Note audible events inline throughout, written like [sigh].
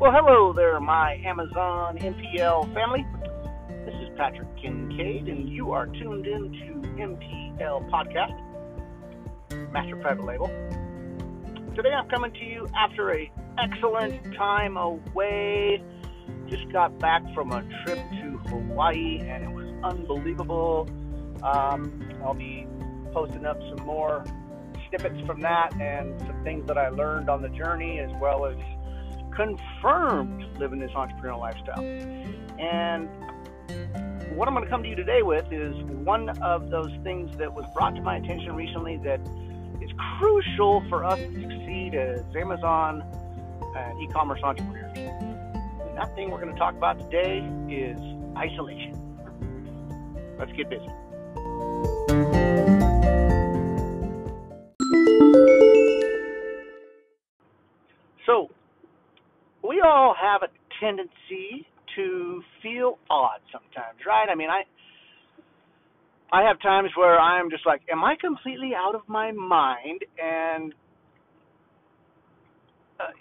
Well, hello there, my Amazon MPL family. This is Patrick Kincaid, and you are tuned in to MPL Podcast, Master Private Label. Today I'm coming to you after a excellent time away. Just got back from a trip to Hawaii, and it was unbelievable. Um, I'll be posting up some more snippets from that and some things that I learned on the journey, as well as confirmed living this entrepreneurial lifestyle. And what I'm going to come to you today with is one of those things that was brought to my attention recently that is crucial for us to succeed as Amazon uh, and e commerce entrepreneurs. And that thing we're going to talk about today is isolation. Let's get busy. All have a tendency to feel odd sometimes, right? I mean, I I have times where I'm just like, am I completely out of my mind? And uh,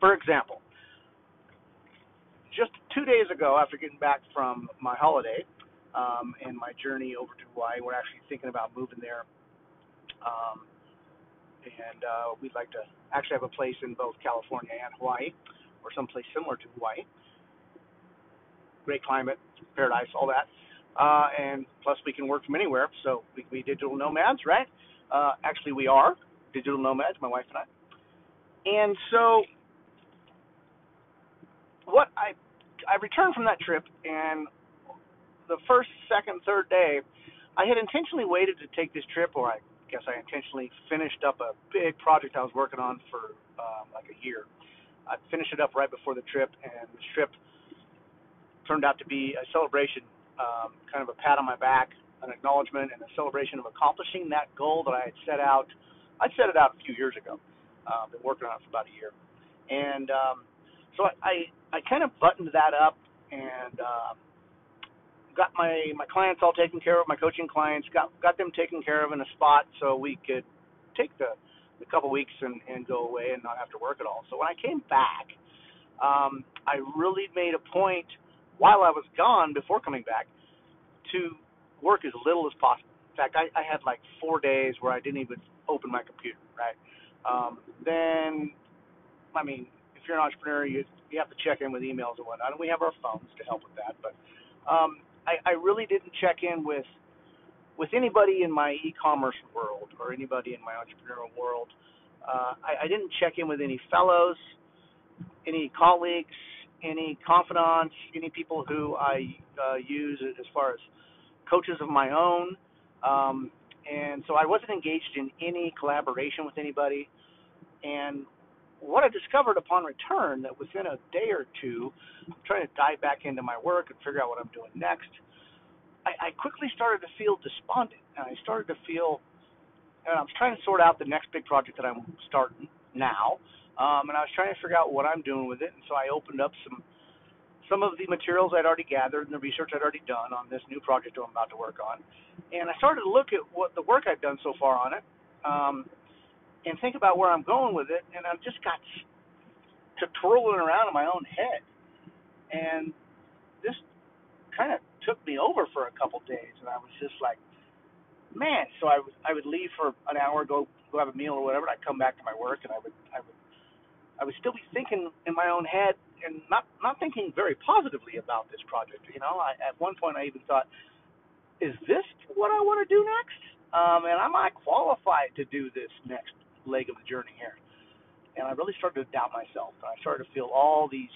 for example, just two days ago, after getting back from my holiday um, and my journey over to Hawaii, we're actually thinking about moving there. Um, and uh, we'd like to actually have a place in both California and Hawaii or someplace similar to Hawaii. Great climate, paradise, all that. Uh, and plus, we can work from anywhere, so we can be digital nomads, right? Uh, actually, we are digital nomads, my wife and I. And so, what I I returned from that trip, and the first, second, third day, I had intentionally waited to take this trip, or I guess I intentionally finished up a big project I was working on for um, like a year. I finished it up right before the trip, and the trip turned out to be a celebration, um, kind of a pat on my back, an acknowledgement, and a celebration of accomplishing that goal that I had set out. I'd set it out a few years ago. Uh, been working on it for about a year, and um, so I, I I kind of buttoned that up and uh, got my my clients all taken care of, my coaching clients got got them taken care of in a spot so we could take the a couple weeks and, and go away and not have to work at all. So when I came back, um, I really made a point while I was gone before coming back to work as little as possible. In fact, I, I had like four days where I didn't even open my computer. Right. Um, then, I mean, if you're an entrepreneur, you you have to check in with emails and whatnot, and we have our phones to help with that. But um, I, I really didn't check in with with anybody in my e-commerce world or anybody in my entrepreneurial world. Uh, I, I didn't check in with any fellows, any colleagues, any confidants, any people who I uh, use as far as coaches of my own. Um, and so I wasn't engaged in any collaboration with anybody. And what I discovered upon return that within a day or two, I'm trying to dive back into my work and figure out what I'm doing next I, I quickly started to feel despondent, and I started to feel, and I was trying to sort out the next big project that I'm starting now, um, and I was trying to figure out what I'm doing with it, and so I opened up some some of the materials I'd already gathered and the research I'd already done on this new project that I'm about to work on, and I started to look at what the work I've done so far on it, um, and think about where I'm going with it, and I just got to twirling around in my own head, and this kind of took me over for a couple days, and I was just like, man. So I would I would leave for an hour, go go have a meal or whatever. And I'd come back to my work, and I would I would I would still be thinking in my own head and not not thinking very positively about this project. You know, I, at one point I even thought, is this what I want to do next? Um, and am I qualified to do this next leg of the journey here? And I really started to doubt myself, and I started to feel all these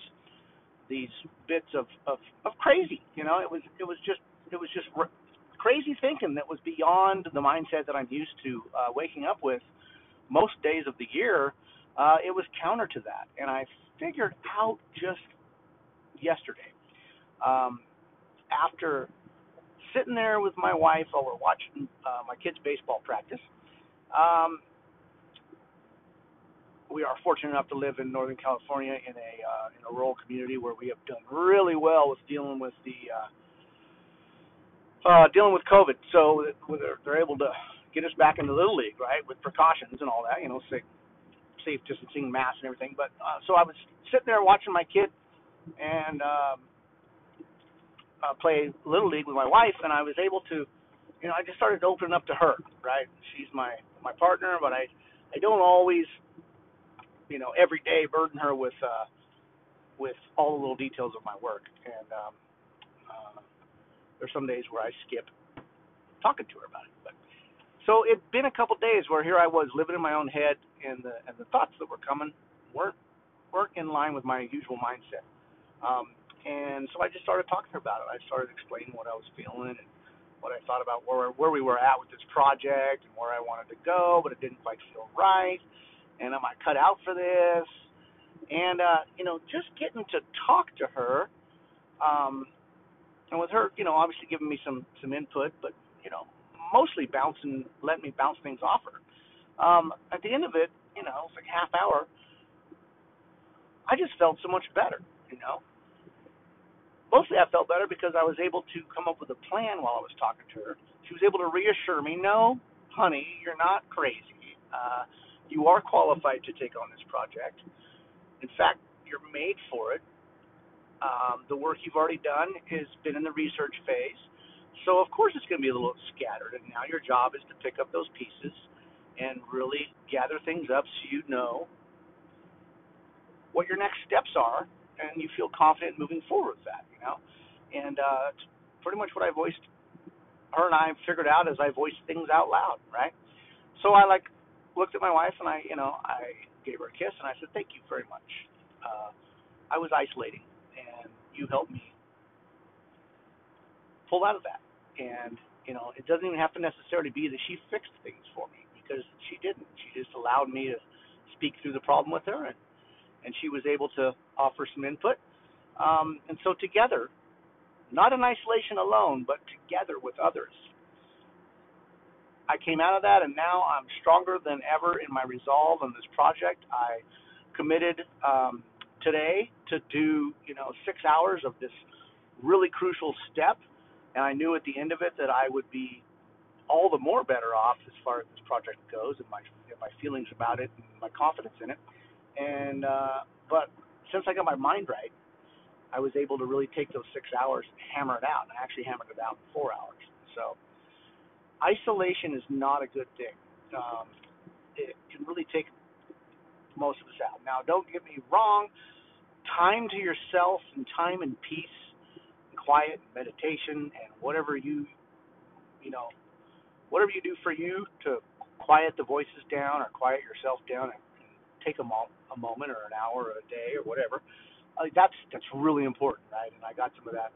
these bits of, of, of crazy. You know, it was it was just it was just r- crazy thinking that was beyond the mindset that I'm used to uh, waking up with most days of the year. Uh, it was counter to that, and I figured out just yesterday um, after sitting there with my wife while we're watching uh, my kids' baseball practice. Um, we are fortunate enough to live in Northern California in a uh, in a rural community where we have done really well with dealing with the uh, uh, dealing with COVID. So they're, they're able to get us back into little league, right, with precautions and all that. You know, say safe distancing, masks, and everything. But uh, so I was sitting there watching my kid and um, uh, play little league with my wife, and I was able to, you know, I just started opening up to her. Right, she's my my partner, but I I don't always, you know, every day burden her with uh, with all the little details of my work, and um, uh, there's some days where I skip talking to her about it. But so it'd been a couple days where here I was living in my own head, and the and the thoughts that were coming weren't weren't in line with my usual mindset. Um, and so I just started talking to her about it. I started explaining what I was feeling and what I thought about where where we were at with this project and where I wanted to go, but it didn't quite feel right. And am I cut out for this? And uh, you know, just getting to talk to her, um, and with her, you know, obviously giving me some some input, but you know, mostly bouncing, letting me bounce things off her. Um, at the end of it, you know, it's like half hour. I just felt so much better, you know mostly I felt better because I was able to come up with a plan while I was talking to her. She was able to reassure me, no, honey, you're not crazy. Uh, you are qualified to take on this project. In fact, you're made for it. Um, the work you've already done has been in the research phase. So, of course, it's going to be a little scattered. And now your job is to pick up those pieces and really gather things up so you know what your next steps are and you feel confident moving forward with that, you know. And uh, it's pretty much what I voiced. Her and I figured out as I voiced things out loud, right? So I like looked at my wife and I, you know, I gave her a kiss and I said, "Thank you very much." Uh, I was isolating, and you helped me pull out of that. And you know, it doesn't even have to necessarily be that she fixed things for me because she didn't. She just allowed me to speak through the problem with her and and she was able to offer some input. Um, and so together, not in isolation alone, but together with others, I came out of that, and now I'm stronger than ever in my resolve on this project. I committed um, today to do, you know, six hours of this really crucial step, and I knew at the end of it that I would be all the more better off as far as this project goes, and my and my feelings about it, and my confidence in it. And uh, but since I got my mind right, I was able to really take those six hours and hammer it out. And I actually hammered it out in four hours. So isolation is not a good thing. Um, it can really take most of us out. Now, don't get me wrong. Time to yourself and time in peace, and quiet, and meditation, and whatever you, you know, whatever you do for you to quiet the voices down or quiet yourself down and take a, mo- a moment or an hour or a day or whatever. Uh, that's that's really important, right? And I got some of that,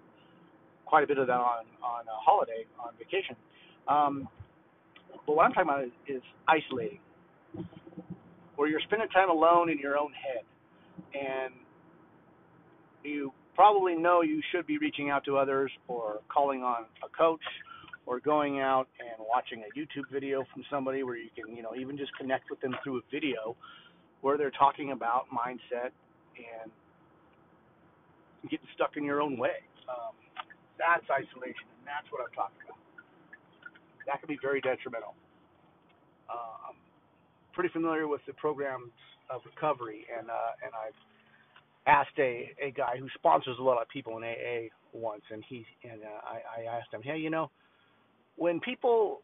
quite a bit of that on on a holiday on vacation. Um, but what I'm talking about is, is isolating, where you're spending time alone in your own head, and you probably know you should be reaching out to others or calling on a coach or going out and watching a YouTube video from somebody where you can, you know, even just connect with them through a video where they're talking about mindset and getting stuck in your own way. Um, that's isolation, and that's what I'm talking. That can be very detrimental. Uh, I'm pretty familiar with the programs of recovery, and uh, and I've asked a a guy who sponsors a lot of people in AA once, and he and uh, I, I asked him, hey, you know, when people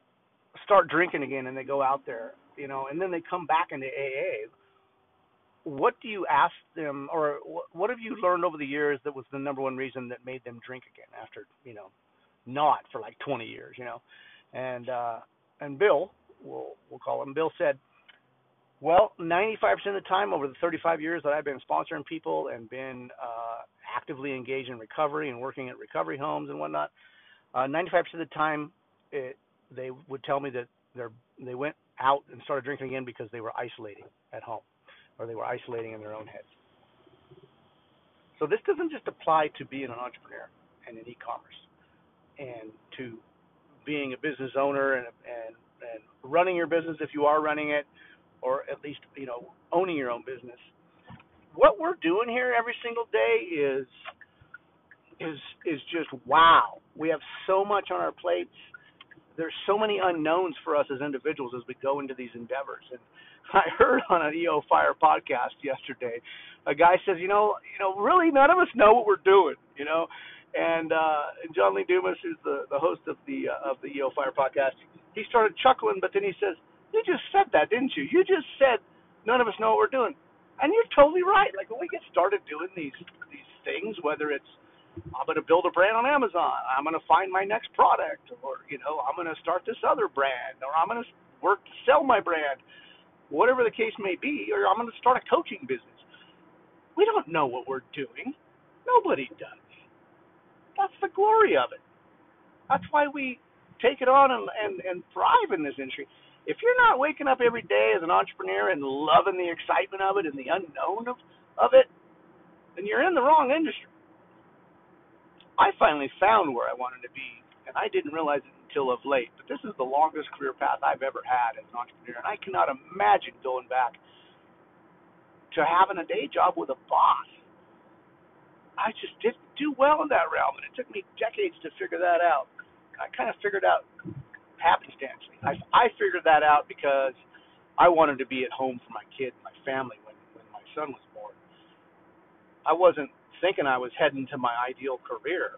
start drinking again and they go out there, you know, and then they come back into AA, what do you ask them, or what have you learned over the years that was the number one reason that made them drink again after you know not for like 20 years, you know? And uh, and Bill, we'll we'll call him. Bill said, well, 95% of the time over the 35 years that I've been sponsoring people and been uh, actively engaged in recovery and working at recovery homes and whatnot, uh, 95% of the time it, they would tell me that they're they went out and started drinking again because they were isolating at home or they were isolating in their own heads. So this doesn't just apply to being an entrepreneur and in e-commerce and to being a business owner and, and, and running your business if you are running it, or at least, you know, owning your own business. What we're doing here every single day is is is just wow. We have so much on our plates there's so many unknowns for us as individuals as we go into these endeavors. And [laughs] I heard on an EO Fire podcast yesterday, a guy says, you know, you know, really none of us know what we're doing, you know. And uh, John Lee Dumas, who's the, the host of the uh, of the EO Fire podcast, he started chuckling, but then he says, "You just said that, didn't you? You just said none of us know what we're doing." And you're totally right. Like when we get started doing these these things, whether it's I'm going to build a brand on Amazon. I'm going to find my next product, or you know, I'm going to start this other brand, or I'm going to work to sell my brand, whatever the case may be, or I'm going to start a coaching business. We don't know what we're doing. Nobody does. That's the glory of it. That's why we take it on and, and, and thrive in this industry. If you're not waking up every day as an entrepreneur and loving the excitement of it and the unknown of, of it, then you're in the wrong industry. I finally found where I wanted to be, and I didn't realize it until of late. But this is the longest career path I've ever had as an entrepreneur, and I cannot imagine going back to having a day job with a boss. I just didn't do well in that realm, and it took me decades to figure that out. I kind of figured out happenstance. I I figured that out because I wanted to be at home for my kid my family when when my son was born. I wasn't thinking I was heading to my ideal career.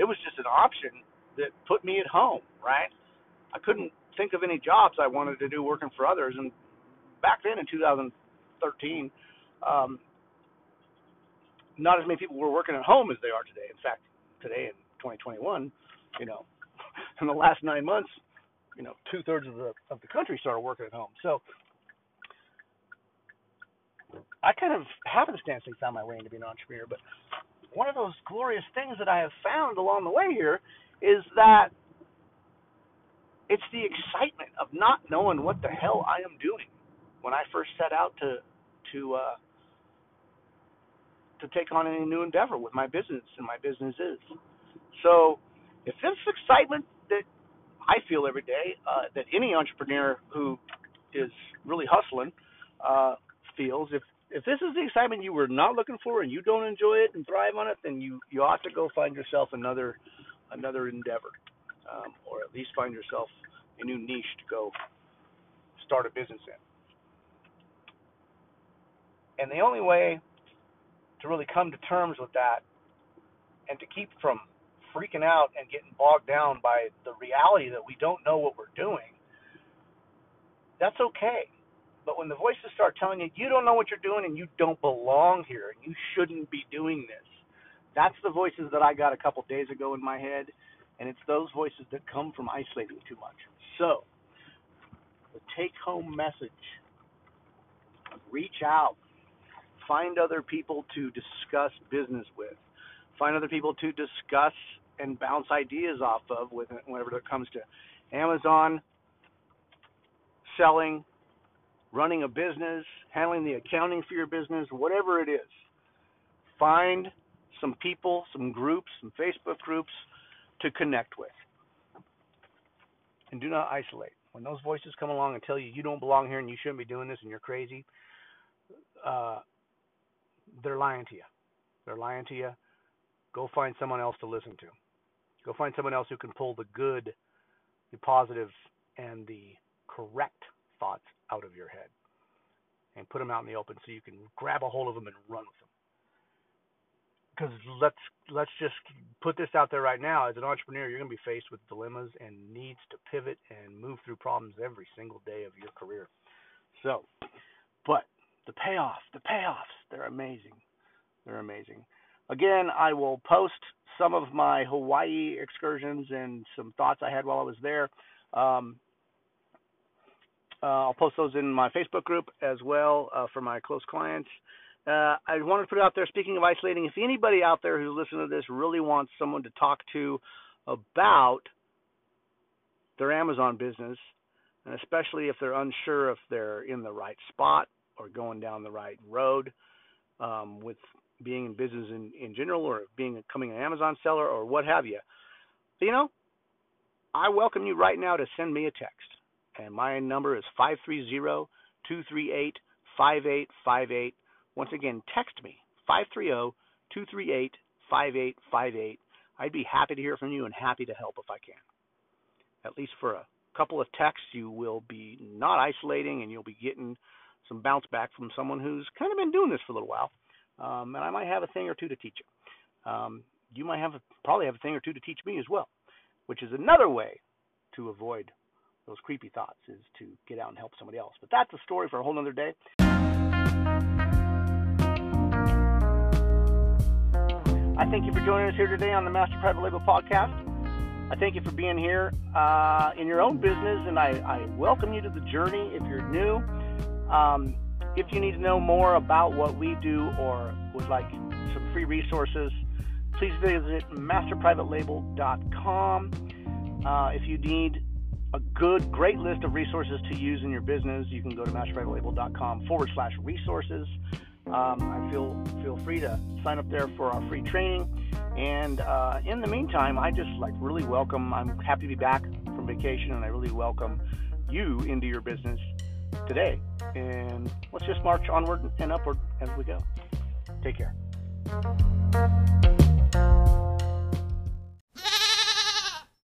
It was just an option that put me at home, right? I couldn't think of any jobs I wanted to do working for others. And back then in 2013, um, not as many people were working at home as they are today. In fact, today in 2021, you know, [laughs] in the last nine months, you know, two thirds of the of the country started working at home. So I kind of happenstancely found my way into being an entrepreneur, but one of those glorious things that I have found along the way here is that it's the excitement of not knowing what the hell I am doing when I first set out to to uh, to take on any new endeavor with my business and my businesses. So, if this excitement that I feel every day, uh, that any entrepreneur who is really hustling uh, feels, if if this is the excitement you were not looking for and you don't enjoy it and thrive on it, then you you ought to go find yourself another another endeavor, um, or at least find yourself a new niche to go start a business in. And the only way to really come to terms with that and to keep from freaking out and getting bogged down by the reality that we don't know what we're doing, that's okay but when the voices start telling you you don't know what you're doing and you don't belong here and you shouldn't be doing this, that's the voices that I got a couple days ago in my head, and it's those voices that come from isolating too much. So, the take-home message: reach out, find other people to discuss business with, find other people to discuss and bounce ideas off of with whenever it comes to Amazon selling running a business, handling the accounting for your business, whatever it is. Find some people, some groups, some Facebook groups to connect with. And do not isolate. When those voices come along and tell you you don't belong here and you shouldn't be doing this and you're crazy, uh, they're lying to you. They're lying to you. Go find someone else to listen to. Go find someone else who can pull the good, the positive, and the correct thoughts out of your head and put them out in the open so you can grab a hold of them and run with them. Because let's let's just put this out there right now. As an entrepreneur, you're going to be faced with dilemmas and needs to pivot and move through problems every single day of your career. So, but the payoff, the payoffs, they're amazing. They're amazing. Again, I will post some of my Hawaii excursions and some thoughts I had while I was there. Um, uh, I'll post those in my Facebook group as well uh, for my close clients. Uh, I wanted to put it out there. Speaking of isolating, if anybody out there who's listening to this really wants someone to talk to about their Amazon business, and especially if they're unsure if they're in the right spot or going down the right road um, with being in business in, in general or being becoming an Amazon seller or what have you, you know, I welcome you right now to send me a text and my number is 530 238 5858. Once again, text me 530 238 5858. I'd be happy to hear from you and happy to help if I can. at least for a couple of texts, you will be not isolating and you'll be getting some bounce back from someone who's kind of been doing this for a little while. Um, and I might have a thing or two to teach you. Um, you might have a, probably have a thing or two to teach me as well, which is another way to avoid those creepy thoughts is to get out and help somebody else. But that's a story for a whole other day. I thank you for joining us here today on the Master Private Label Podcast. I thank you for being here uh, in your own business, and I, I, welcome you to the journey if you're new. Um, if you need to know more about what we do or would like some free resources, please visit masterprivatelabel.com. Uh, if you need a good, great list of resources to use in your business, you can go to masterprivatelabel.com forward slash resources. Um, I feel feel free to sign up there for our free training. And uh, in the meantime, I just like really welcome. I'm happy to be back from vacation, and I really welcome you into your business today. And let's just march onward and upward as we go. Take care.